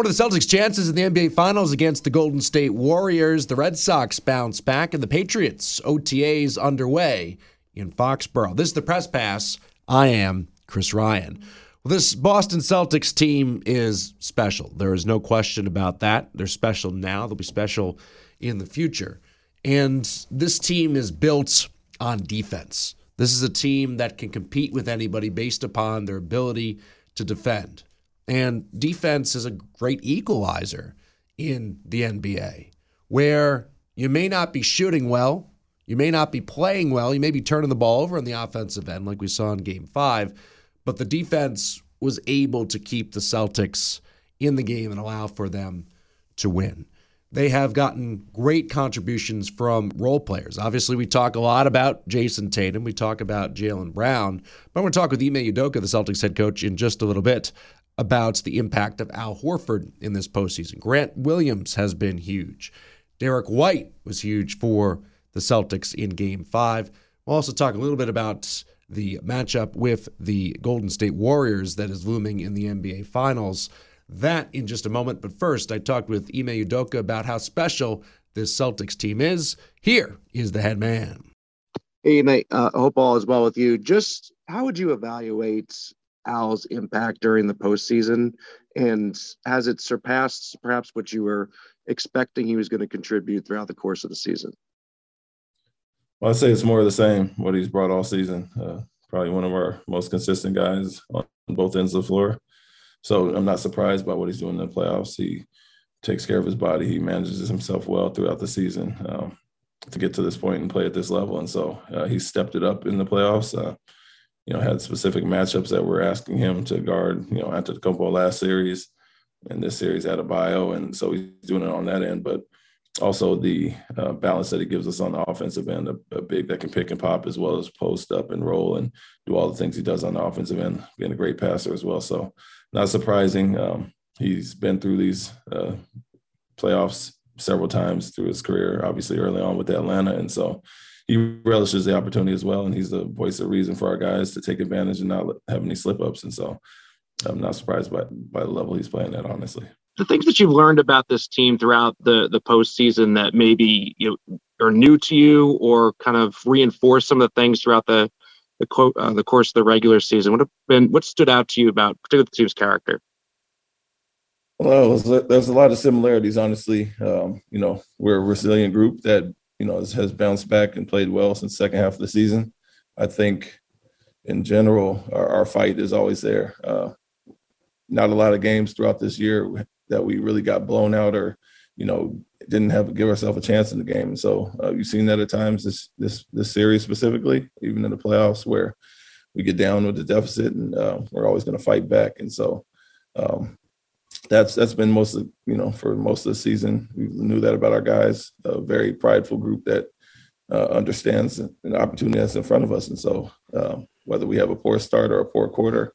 What are the Celtics' chances in the NBA Finals against the Golden State Warriors? The Red Sox bounce back, and the Patriots OTAs underway in Foxborough. This is the press pass. I am Chris Ryan. Well, this Boston Celtics team is special. There is no question about that. They're special now. They'll be special in the future. And this team is built on defense. This is a team that can compete with anybody based upon their ability to defend. And defense is a great equalizer in the NBA, where you may not be shooting well, you may not be playing well, you may be turning the ball over on the offensive end, like we saw in game five, but the defense was able to keep the Celtics in the game and allow for them to win. They have gotten great contributions from role players. Obviously, we talk a lot about Jayson Tatum. We talk about Jaylen Brown. But I'm going to talk with Ime Udoka, the Celtics head coach, in just a little bit about the impact of Al Horford in this postseason. Grant Williams has been huge. Derrick White was huge for the Celtics in game five. We'll also talk a little bit about the matchup with the Golden State Warriors that is looming in the NBA Finals. That in just a moment. But first, I talked with Ime Udoka about how special this Celtics team is. Here is the head man. Hey, mate. Uh, hope all is well with you. Just how would you evaluate Al's impact during the postseason? And has it surpassed perhaps what you were expecting he was going to contribute throughout the course of the season? Well, I'd say it's more of the same, what he's brought all season. Uh, probably one of our most consistent guys on both ends of the floor. So I'm not surprised by what he's doing in the playoffs. He takes care of his body. He manages himself well throughout the season um, to get to this point and play at this level. And so uh, he stepped it up in the playoffs. Uh, you know, had specific matchups that we're asking him to guard, you know, Antetokounmpo last series and this series Adebayo. And so he's doing it on that end, but also the uh, balance that he gives us on the offensive end, a, a, big that can pick and pop as well as post up and roll and do all the things he does on the offensive end, being a great passer as well. So not surprising. Um, he's been through these uh, playoffs several times through his career, obviously early on with Atlanta. And so he relishes the opportunity as well, and he's the voice of reason for our guys to take advantage and not have any slip ups. And so, I'm not surprised by by the level he's playing at. Honestly, the things that you've learned about this team throughout the the postseason that maybe you know, are new to you, or kind of reinforce some of the things throughout the the, quote, uh, the course of the regular season. What have been what stood out to you about particularly the team's character? Well, there's a lot of similarities, honestly. Um, you know, we're a resilient group that you know, has, has bounced back and played well since second half of the season. I think in general, our, our fight is always there. Uh, not a lot of games throughout this year that we really got blown out or, you know, didn't have give ourselves a chance in the game. So uh, you've seen that at times this this this series specifically, even in the playoffs where we get down with the deficit and uh, we're always going to fight back. And so um, that's that's been most of you know for most of the season. We knew that about our guys. A very prideful group that uh, understands an opportunity that's in front of us, and so um, whether we have a poor start or a poor quarter,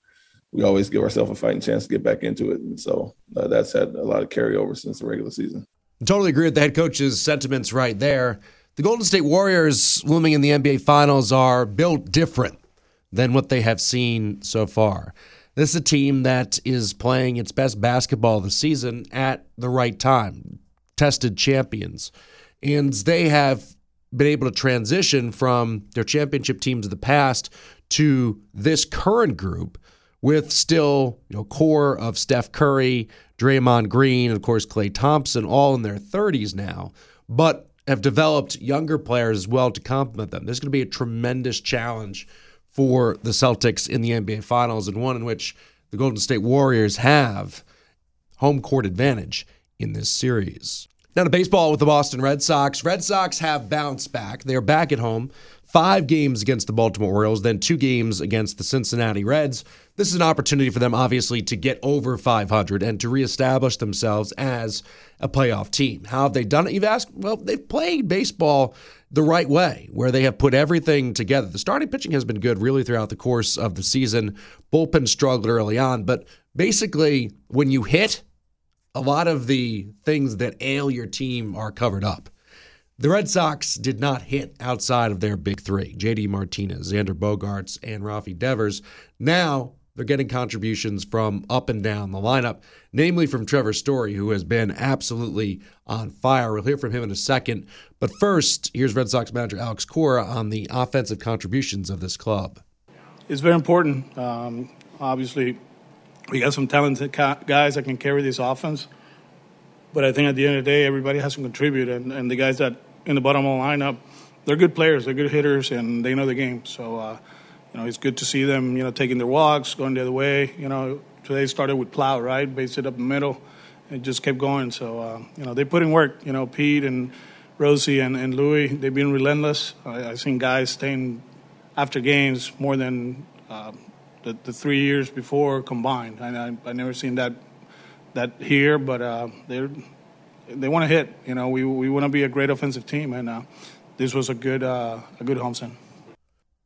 we always give ourselves a fighting chance to get back into it. And so uh, that's had a lot of carryover since the regular season. Totally agree with the head coach's sentiments right there. The Golden State Warriors looming in the NBA Finals are built different than what they have seen so far. This is a team that is playing its best basketball this season at the right time, tested champions. And they have been able to transition from their championship teams of the past to this current group with still, you know, core of Steph Curry, Draymond Green, and of course Klay Thompson, all in their 30s now, but have developed younger players as well to complement them. This is going to be a tremendous challenge for the Celtics in the NBA Finals, and one in which the Golden State Warriors have home court advantage in this series. Now to baseball with the Boston Red Sox. Red Sox have bounced back. They are back at home. Five games against the Baltimore Orioles, then two games against the Cincinnati Reds. This is an opportunity for them, obviously, to get over 500 and to reestablish themselves as a playoff team. How have they done it? You've asked. Well, they've played baseball the right way, where they have put everything together. The starting pitching has been good really throughout the course of the season. Bullpen struggled early on, but basically, when you hit, a lot of the things that ail your team are covered up. The Red Sox did not hit outside of their big three JD Martinez, Xander Bogaerts, and Rafi Devers. Now, they're getting contributions from up and down the lineup, namely from Trevor Story, who has been absolutely on fire. We'll hear from him in a second. But first, here's Red Sox manager Alex Cora on the offensive contributions of this club. It's very important. Um, obviously, we got some talented guys that can carry this offense. But I think at the end of the day, everybody has to contribute. And, and the guys that in the bottom of the lineup, they're good players, they're good hitters, and they know the game. So, uh, you know, it's good to see them, you know, taking their walks, going the other way. You know, today started with Plow, right? Based it up the middle. and just kept going. So, uh, you know, they put in work. You know, Pete and Rosie and, and Louis, they've been relentless. I, have seen guys staying after games more than uh, the, the, three years before combined. I, I, I never seen that that here, but uh, they they want to hit. You know, we we want to be a great offensive team, and uh, this was a good uh, a good home homestand.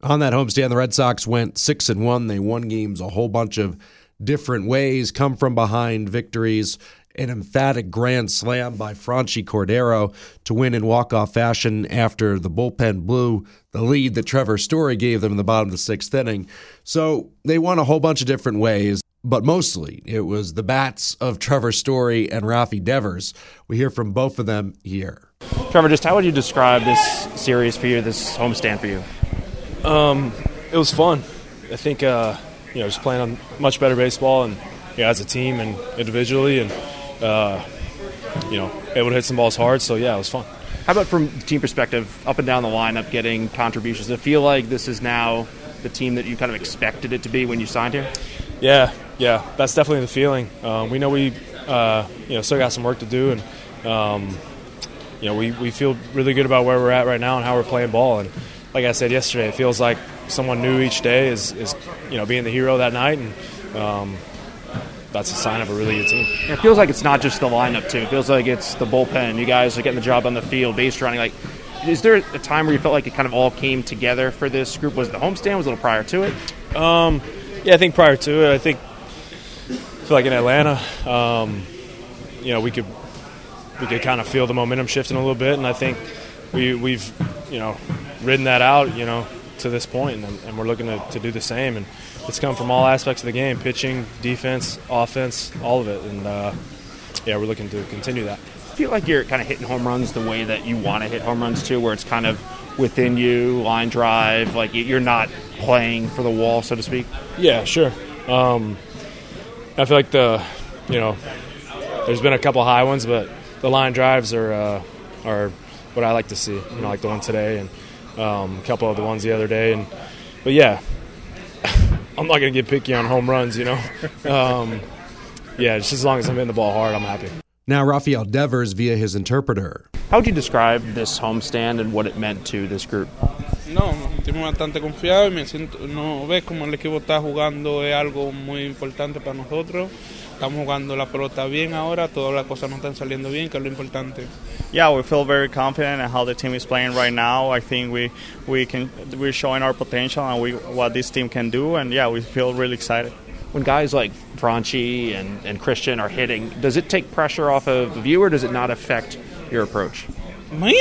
On that homestand, the Red Sox went six and one. They won games a whole bunch of different ways, come from behind victories. An emphatic grand slam by Franchy Cordero to win in walk-off fashion after the bullpen blew the lead that Trevor Story gave them in the bottom of the sixth inning. So they won a whole bunch of different ways but mostly it was the bats of Trevor Story and Rafi Devers. We hear from both of them here. Trevor, just how would you describe this series for you, this homestand for you? Um, it was fun. I think uh, you know just playing on much better baseball and you know, as a team and individually, and uh, you know able to hit some balls hard. So yeah, it was fun. How about from team perspective, up and down the lineup, getting contributions? Does it feel like this is now the team that you kind of expected it to be when you signed here? Yeah, yeah, that's definitely the feeling. Um, we know we, uh, you know, still got some work to do, and um, you know, we, we feel really good about where we're at right now and how we're playing ball. And like I said yesterday, it feels like someone new each day is, is you know, being the hero that night, and um, that's a sign of a really good team. It feels like it's not just the lineup too. It feels like it's the bullpen. You guys are getting the job on the field, base running. Like, is there a time where you felt like it kind of all came together for this group? Was it the homestand? Was it a little prior to it? Um, yeah, I think prior to it, I think feel like in Atlanta, um, you know, we could we could kind of feel the momentum shifting a little bit, and I think we we've you know ridden that out, you know, to this point, and, and we're looking to, to do the same. And it's come from all aspects of the game: pitching, defense, offense, all of it. And uh, yeah, we're looking to continue that. I feel like you're kind of hitting home runs the way that you want to hit home runs too, where it's kind of within you, line drive, like you're not playing for the wall, so to speak. Yeah, sure. Um, I feel like the, you know, there's been a couple high ones, but the line drives are uh, are what I like to see. You know, like the one today and um, a couple of the ones the other day. And but yeah, I'm not gonna get picky on home runs. You know, um, yeah, just as long as I'm hitting the ball hard, I'm happy. Now, Rafael Devers via his interpreter. How would you describe this homestand and what it meant to this group? No, estoy bastante confiado y me siento, no ves como el equipo está jugando es algo muy importante para nosotros. Estamos jugando la pelota bien ahora, todas las cosas no están saliendo bien, que es lo importante. Yeah, we feel very confident in how the team is playing right now. I think we we can we're showing our potential and we what this team can do, and yeah, we feel really excited. When guys like Franchy and, and Christian are hitting, does it take pressure off of you, or does it not affect your approach? ¿Me?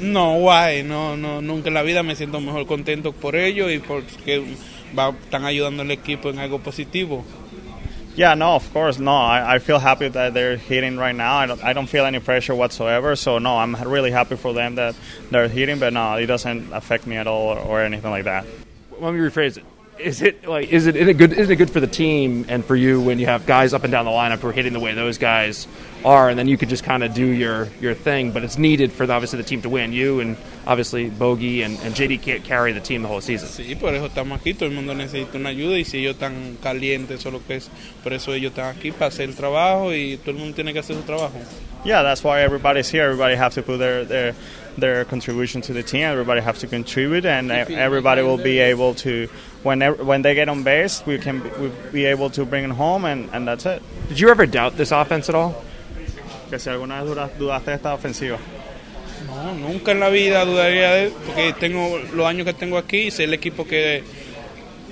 No, guay, no, no, nunca en la vida me siento mejor contento por ellos y porque va, están ayudando al equipo en algo positivo. Yeah, no, of course, no. I, I feel happy that they're hitting right now. I don't, I don't feel any pressure whatsoever. So no, I'm really happy for them that they're hitting, but no, it doesn't affect me at all or, or anything like that. Let me rephrase it is it like is it, is it good isn't it good for the team and for you when you have guys up and down the lineup who are hitting the way those guys are and then you could just kind of do your your thing but it's needed for the, obviously the team to win. You and obviously Bogey and, and JD can't carry the team the whole season. Sí por eso estamos aquí todo el mundo necesita una ayuda y si ellos están calientes o lo que es por eso ellos están aquí para hacer el trabajo y todo el mundo tiene que hacer su trabajo. Yeah that's why everybody's here. Everybody have to put their their their contribution to the team. Everybody has to contribute, and everybody will be able to when when they get on base, we can we be able to bring it home, and, and that's it. Did you ever doubt this offense at all? Que si alguna vez dudaste de esta ofensiva. No, nunca en la vida dudaría de porque tengo los años que tengo aquí, sé el equipo que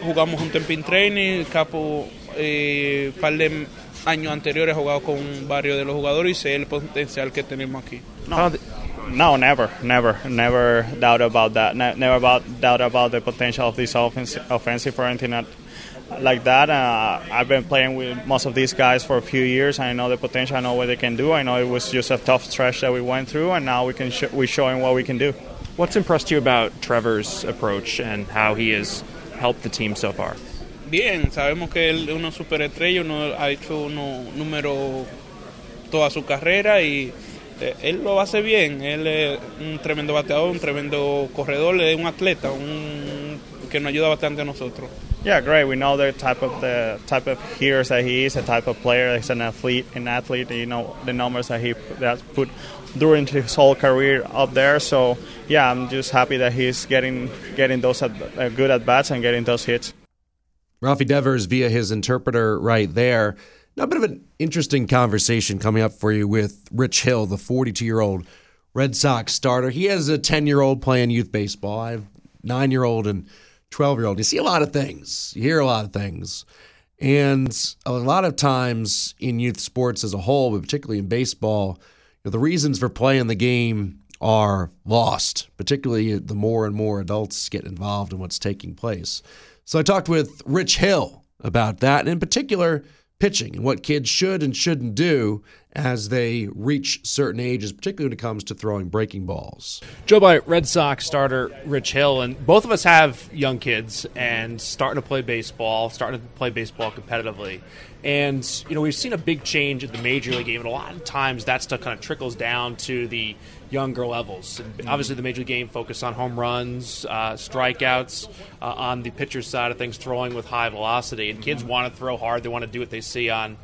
jugamos un en training, capo eh, par de años anteriores he jugado con varios de los jugadores y sé el potencial que tenemos aquí. No. No, never, never, never doubt about that. Ne- never about doubt about the potential of this offense, offensive or anything like that. Uh, I've been playing with most of these guys for a few years. And I know the potential. I know what they can do. I know it was just a tough stretch that we went through, and now we can sh- we're showing what we can do. What's impressed you about Trevor's approach and how he has helped the team so far? Bien, sabemos que él es una superestrella, uno ha hecho unos números toda su carrera y él lo hace bien. Él es un tremendo bateador, un tremendo corredor, es un atleta, un que nos ayuda bastante a nosotros. Yeah, great. We know the type of the type of heroes that he is, the type of player. He's an athlete, an athlete. You know the numbers that he that put during his whole career up there. So yeah, I'm just happy that he's getting getting those at, uh, good at bats and getting those hits. Rafi Devers via his interpreter right there. Now, a bit of an interesting conversation coming up for you with Rich Hill, the 42 year old Red Sox starter. He has a 10 year old playing youth baseball. I have nine year old and 12 year old. You see a lot of things, you hear a lot of things. And a lot of times in youth sports as a whole, but particularly in baseball, you know, the reasons for playing the game are lost, particularly the more and more adults get involved in what's taking place. So I talked with Rich Hill about that, and in particular, pitching and what kids should and shouldn't do as they reach certain ages, particularly when it comes to throwing breaking balls. Joe by Red Sox starter Rich Hill, and both of us have young kids and starting to play baseball, starting to play baseball competitively. And, you know, we've seen a big change in the major league game, and a lot of times that stuff kind of trickles down to the younger levels. And obviously, the major league game focused on home runs, uh, strikeouts, uh, on the pitcher side of things, throwing with high velocity. And kids want to throw hard, they want to do what they see on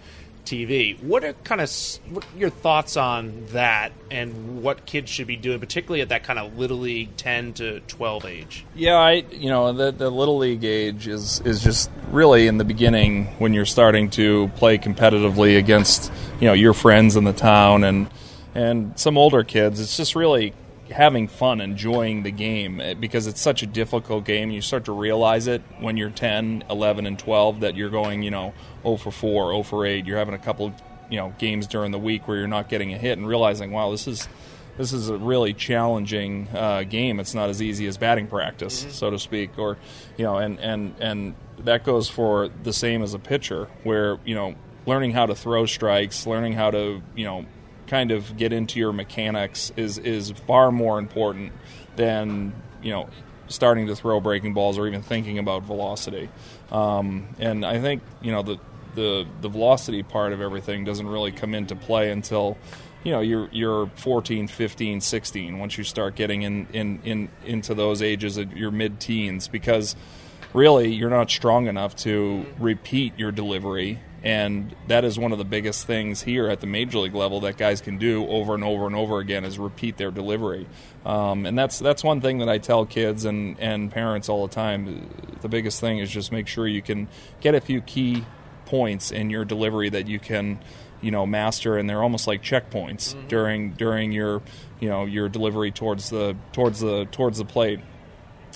TV. What are kind of what are your thoughts on that, and what kids should be doing, particularly at that kind of little league ten to twelve age? Yeah, I you know the the little league age is is just really in the beginning when you're starting to play competitively against you know your friends in the town and and some older kids. It's just really having fun, enjoying the game eh, because it's such a difficult game. You start to realize it when you're 10, 11, and 12 that you're going, you know, 0 for 4, 0 for 8. You're having a couple, you know, games during the week where you're not getting a hit and realizing, wow, this is this is a really challenging uh, game. It's not as easy as batting practice, mm-hmm. so to speak, or you know, and and and that goes for the same as a pitcher, where you know, learning how to throw strikes, learning how to you know kind of get into your mechanics is is far more important than you know starting to throw breaking balls or even thinking about velocity. Um, and I think you know the the the velocity part of everything doesn't really come into play until you know you're you're 14 15 16 once you start getting in in, in into those ages of your mid teens because really you're not strong enough to repeat your delivery and that is one of the biggest things here at the major league level that guys can do over and over and over again is repeat their delivery. Um, and that's that's one thing that I tell kids and, and parents all the time. The biggest thing is just make sure you can get a few key points in your delivery that you can you know master and they're almost like checkpoints mm-hmm. during during your you know your delivery towards the towards the towards the plate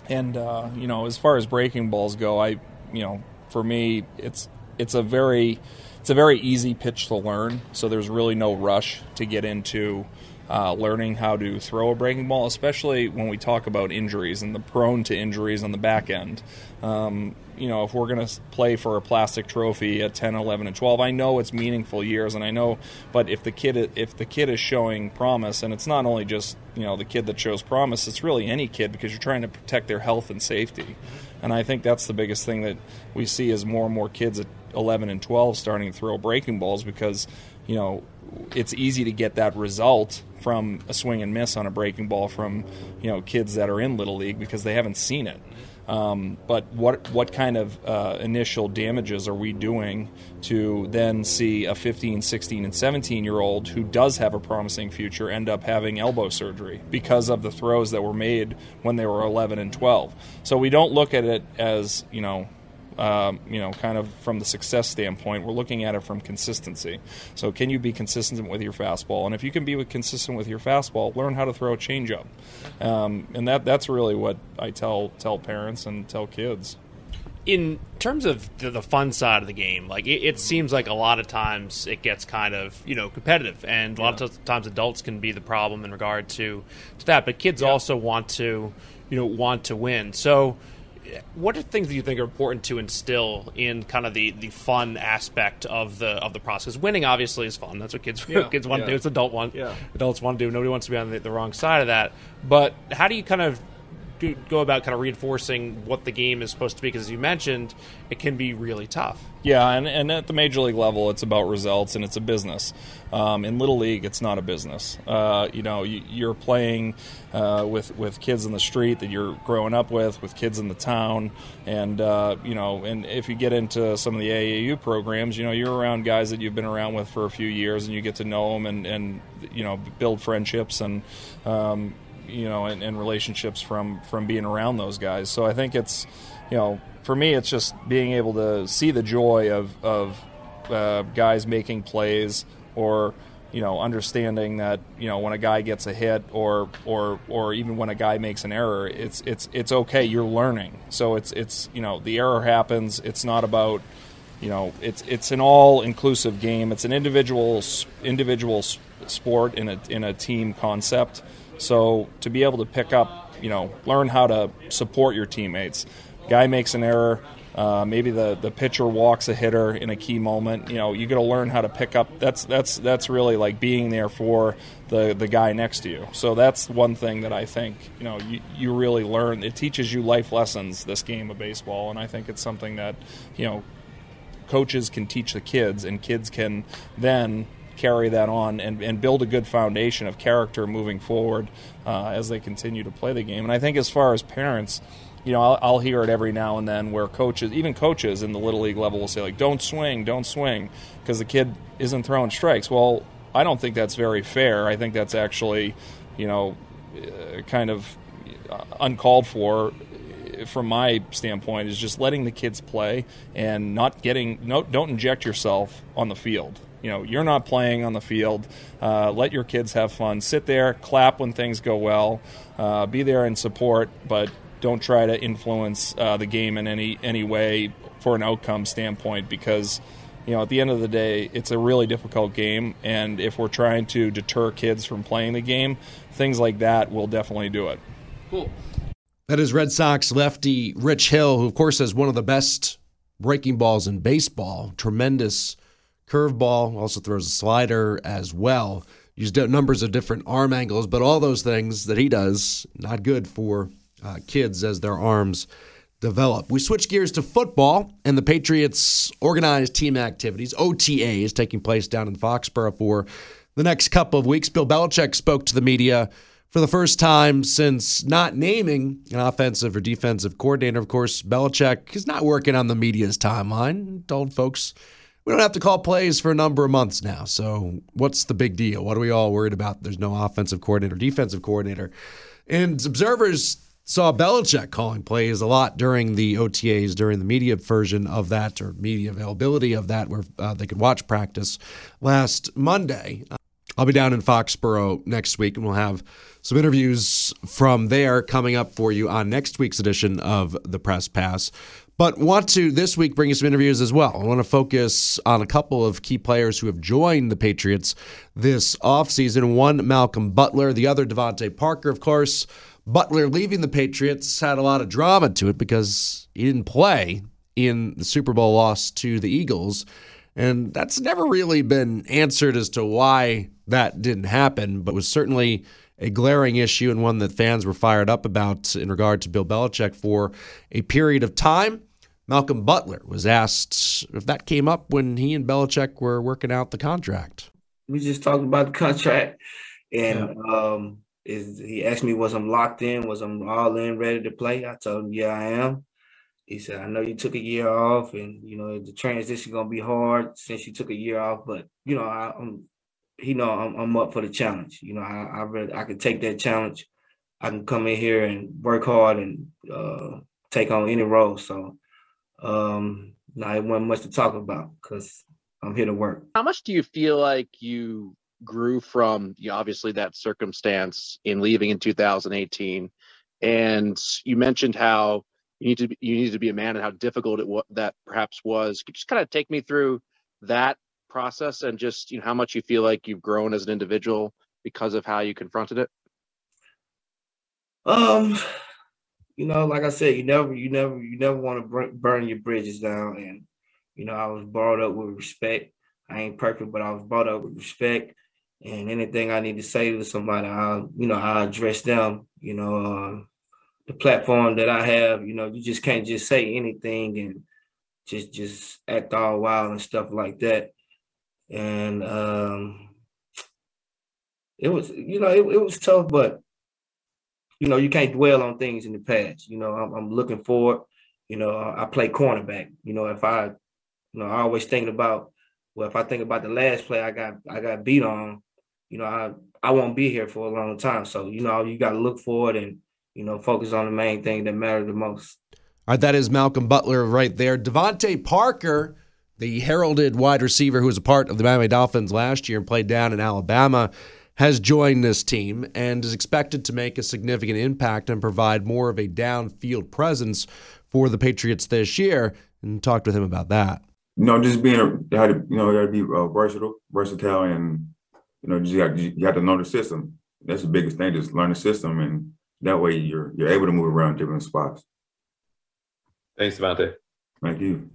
and uh, you know as far as breaking balls go I you know for me it's it's a very it's a very easy pitch to learn. So there's really no rush to get into uh, learning how to throw a breaking ball, especially when we talk about injuries and the prone to injuries on the back end. Um, you know, if we're going to play for a plastic trophy at 10, 11, and 12, I know it's meaningful years, and I know, but if the kid if the kid is showing promise, and it's not only just you know the kid that shows promise, it's really any kid because you're trying to protect their health and safety, and I think that's the biggest thing that we see is more and more kids 11 and 12 starting to throw breaking balls because you know it's easy to get that result from a swing and miss on a breaking ball from you know kids that are in little league because they haven't seen it. Um, but what what kind of uh, initial damages are we doing to then see a 15, 16, and 17 year old who does have a promising future end up having elbow surgery because of the throws that were made when they were 11 and 12? So we don't look at it as you know um, you know, kind of from the success standpoint, we're looking at it from consistency. So, can you be consistent with your fastball? And if you can be consistent with your fastball, learn how to throw a changeup. Um, and that that's really what I tell tell parents and tell kids. In terms of the, the fun side of the game, like it, it, seems like a lot of times it gets kind of you know competitive, and a lot yeah. of times adults can be the problem in regard to to that. But kids yeah. also want to you know want to win. So what are things that you think are important to instill in kind of the, the fun aspect of the of the process? Winning obviously is fun. That's what kids yeah, kids want yeah. to do. It's adult want. Yeah. Adults want to do. Nobody wants to be on the, the wrong side of that. But how do you kind of do, go about kind of reinforcing what the game is supposed to be? Because as you mentioned, it can be really tough. Yeah, and, and at the major league level, it's about results and it's a business. Um, in little league, it's not a business. Uh, you know, you, are playing uh, with with kids in the street that you're growing up with, with kids in the town, and uh, you know, and if you get into some of the AAU programs, you know, you're around guys that you've been around with for a few years, and you get to know them and and you know build friendships and. Um, you know, and, and relationships from from being around those guys. So I think it's, you know, for me, it's just being able to see the joy of of uh, guys making plays or you know understanding that you know when a guy gets a hit or or or even when a guy makes an error it's it's it's okay. You're learning. So it's it's you know the error happens. It's not about you know it's it's an all inclusive game. It's an individual individual sport in a in a team concept so to be able to pick up, you know, learn how to support your teammates. Guy makes an error. Uh, maybe the, the pitcher walks a hitter in a key moment. You know, you got to learn how to pick up. That's that's that's really like being there for the the guy next to you. So that's one thing that I think you know you, you really learn. It teaches you life lessons. This game of baseball, and I think it's something that you know coaches can teach the kids, and kids can then carry that on and, and build a good foundation of character moving forward uh, as they continue to play the game. And I think as far as parents, you know, I'll, I'll, hear it every now and then where coaches, even coaches in the little league level, will say like, "Don't swing, don't swing," because the kid isn't throwing strikes. Well, I don't think that's very fair. I think that's actually, you know, uh, kind of uh, uncalled for from my standpoint is just letting the kids play and not getting no don't inject yourself on the field you know you're not playing on the field uh, let your kids have fun. Sit there clap when things go well uh, be there and support but don't try to influence uh, the game in any any way for an outcome standpoint because you know at the end of the day it's a really difficult game. And if we're trying to deter kids from playing the game things like that will definitely do it. Cool. That is red sox lefty rich hill who of course has one of the best breaking balls in baseball. Tremendous curveball, also throws a slider as well. Used numbers of different arm angles, but all those things that he does, not good for uh, kids as their arms develop. We switch gears to football, and the Patriots' organized team activities, OTA, is taking place down in Foxborough for the next couple of weeks. Bill Belichick spoke to the media for the first time since not naming an offensive or defensive coordinator. Of course, Belichick is not working on the media's timeline. Told folks we don't have to call plays for a number of months now. So what's the big deal? What are we all worried about? There's no offensive coordinator, defensive coordinator. And observers saw Belichick calling plays a lot during the OTAs, during the media version of that, or media availability of that, where uh, they could watch practice last Monday. I'll be down in Foxborough next week, and we'll have some interviews from there coming up for you on next week's edition of the Press Pass. But want to this week bring you some interviews as well. I want to focus on a couple of key players who have joined the Patriots this offseason. One, Malcolm Butler, the other, DeVante Parker, of course. Butler leaving the Patriots had a lot of drama to it because he didn't play in the Super Bowl loss to the Eagles. And that's never really been answered as to why that didn't happen, but was certainly a glaring issue and one that fans were fired up about in regard to Bill Belichick for a period of time. Malcolm Butler was asked if that came up when he and Belichick were working out the contract. We just talked about the contract, and yeah. um, is, he asked me, "Was I'm locked in? Was I'm all in, ready to play?" I told him, "Yeah, I am." He said, "I know you took a year off, and you know the transition gonna be hard since you took a year off, but you know I, am he know I'm, I'm, up for the challenge. You know I I, really, I can take that challenge. I can come in here and work hard and uh, take on any role. So." Um, it wasn't much to talk about because I'm here to work. How much do you feel like you grew from you know, obviously that circumstance in leaving in 2018? And you mentioned how you need to be, you need to be a man and how difficult it was that perhaps was. Could you just kind of take me through that process and just you know how much you feel like you've grown as an individual because of how you confronted it? Um, you know, like I said, you never, you never, you never want to burn your bridges down. And you know, I was brought up with respect. I ain't perfect, but I was brought up with respect. And anything I need to say to somebody, I'll, you know, I address them. You know, uh, the platform that I have, you know, you just can't just say anything and just just act all wild and stuff like that. And um, it was, you know, it, it was tough, but you know, you can't dwell on things in the past. You know, I'm, I'm looking forward. You know, I play cornerback. You know, if I, you know, I always thinking about, well, if I think about the last play I got, I got beat on. You know, I I won't be here for a long time. So you know, you got to look forward and you know focus on the main thing that matters the most. All right, that is Malcolm Butler right there. DeVante Parker, the heralded wide receiver who was a part of the Miami Dolphins last year and played down in Alabama has joined this team and is expected to make a significant impact and provide more of a downfield presence for the Patriots this year. And talked with him about that. You know, just being a, you had to, you know, you got to be uh, versatile, versatile, and you know, you got you got to know the system. That's the biggest thing. Just learn the system, and that way you're you're able to move around different spots. Thanks, DeVante. Thank you.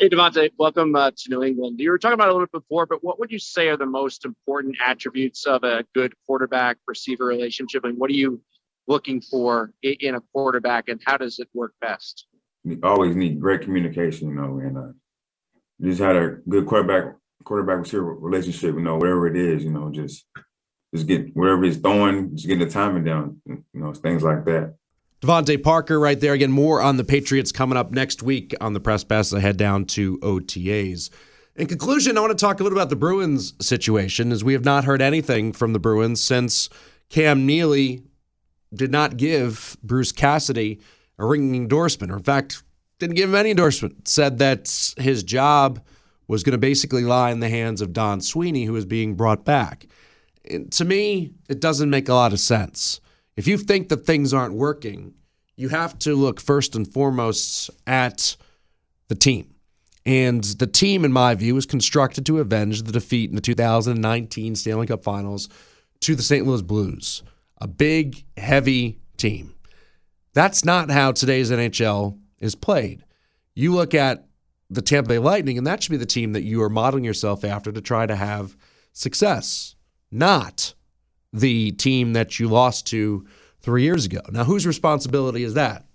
Hey, DeVante, welcome uh, to New England. You were talking about a little bit before, but what would you say are the most important attributes of a good quarterback receiver relationship? And what are you looking for in a quarterback, and how does it work best? You always need great communication, you know, and uh, just had a good quarterback quarterback receiver relationship, you know, whatever it is, you know, just just get whatever he's throwing, just getting the timing down, you know, things like that. DeVante Parker right there. Again, more on the Patriots coming up next week on the press pass I head down to OTAs. In conclusion, I want to talk a little about the Bruins situation, as we have not heard anything from the Bruins since Cam Neely did not give Bruce Cassidy a ringing endorsement, or in fact, didn't give him any endorsement. Said that his job was going to basically lie in the hands of Don Sweeney, who is being brought back. And to me, it doesn't make a lot of sense. If you think that things aren't working, you have to look first and foremost at the team. And the team, in my view, is constructed to avenge the defeat in the 2019 Stanley Cup Finals to the St. Louis Blues, a big, heavy team. That's not how today's NHL is played. You look at the Tampa Bay Lightning, and that should be the team that you are modeling yourself after to try to have success, not the team that you lost to three years ago. Now, whose responsibility is that?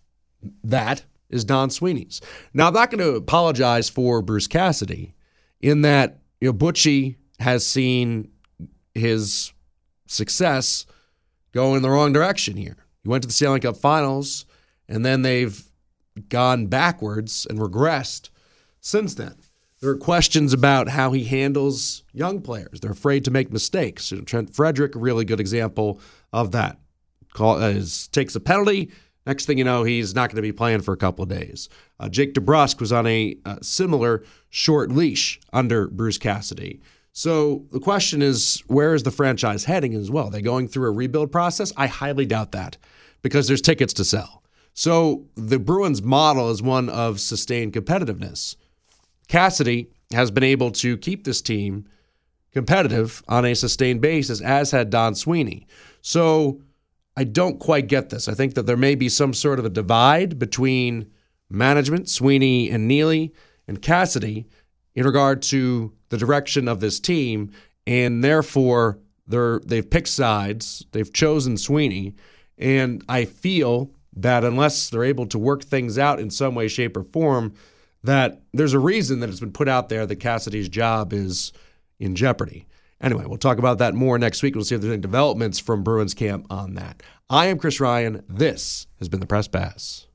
That is Don Sweeney's. Now, I'm not going to apologize for Bruce Cassidy in that you know Butchie has seen his success go in the wrong direction here. He went to the Stanley Cup Finals, and then they've gone backwards and regressed since then. There are questions about how he handles young players. They're afraid to make mistakes. Trent Frederic, a really good example of that. Call, uh, is, takes a penalty. Next thing you know, he's not going to be playing for a couple of days. Uh, Jake DeBrusk was on a uh, similar short leash under Bruce Cassidy. So the question is, where is the franchise heading as well? Are they going through a rebuild process? I highly doubt that because there's tickets to sell. So the Bruins model is one of sustained competitiveness. Cassidy has been able to keep this team competitive on a sustained basis, as had Don Sweeney. So I don't quite get this. I think that there may be some sort of a divide between management, Sweeney and Neely, and Cassidy in regard to the direction of this team, and therefore they're they've picked sides, they've chosen Sweeney, and I feel that unless they're able to work things out in some way, shape, or form, that there's a reason that it's been put out there that Cassidy's job is in jeopardy. Anyway, we'll talk about that more next week. We'll see if there's any developments from Bruins camp on that. I am Chris Ryan. This has been the Press Pass.